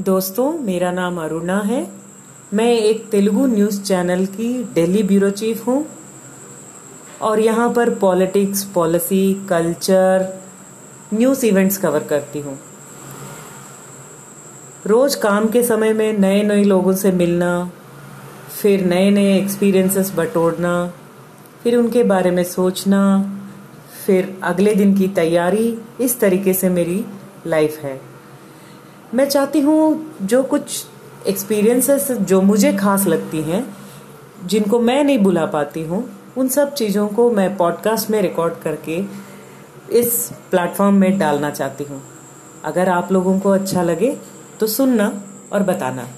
दोस्तों, मेरा नाम अरुणा है। मैं एक तेलुगु न्यूज़ चैनल की डेली ब्यूरो चीफ हूँ। और यहाँ पर politics, policy, culture, news events cover करती हूँ। रोज़ काम के समय में नए नए लोगों से मिलना, फिर नए नए एक्सपीरियंसेस बटोरना, फिर उनके बारे में सोचना, फिर अगले दिन की तैयारी, इस तरीके से मेरी लाइफ है। मैं चाहती हूँ जो कुछ एक्सपीरियंसेस जो मुझे खास लगती हैं, जिनको मैं नहीं बुला पाती हूँ, उन सब चीज़ों को मैं पॉडकास्ट में रिकॉर्ड करके इस प्लेटफॉर्म में डालना चाहती हूँ। अगर आप लोगों को अच्छा लगे तो सुनना और बताना।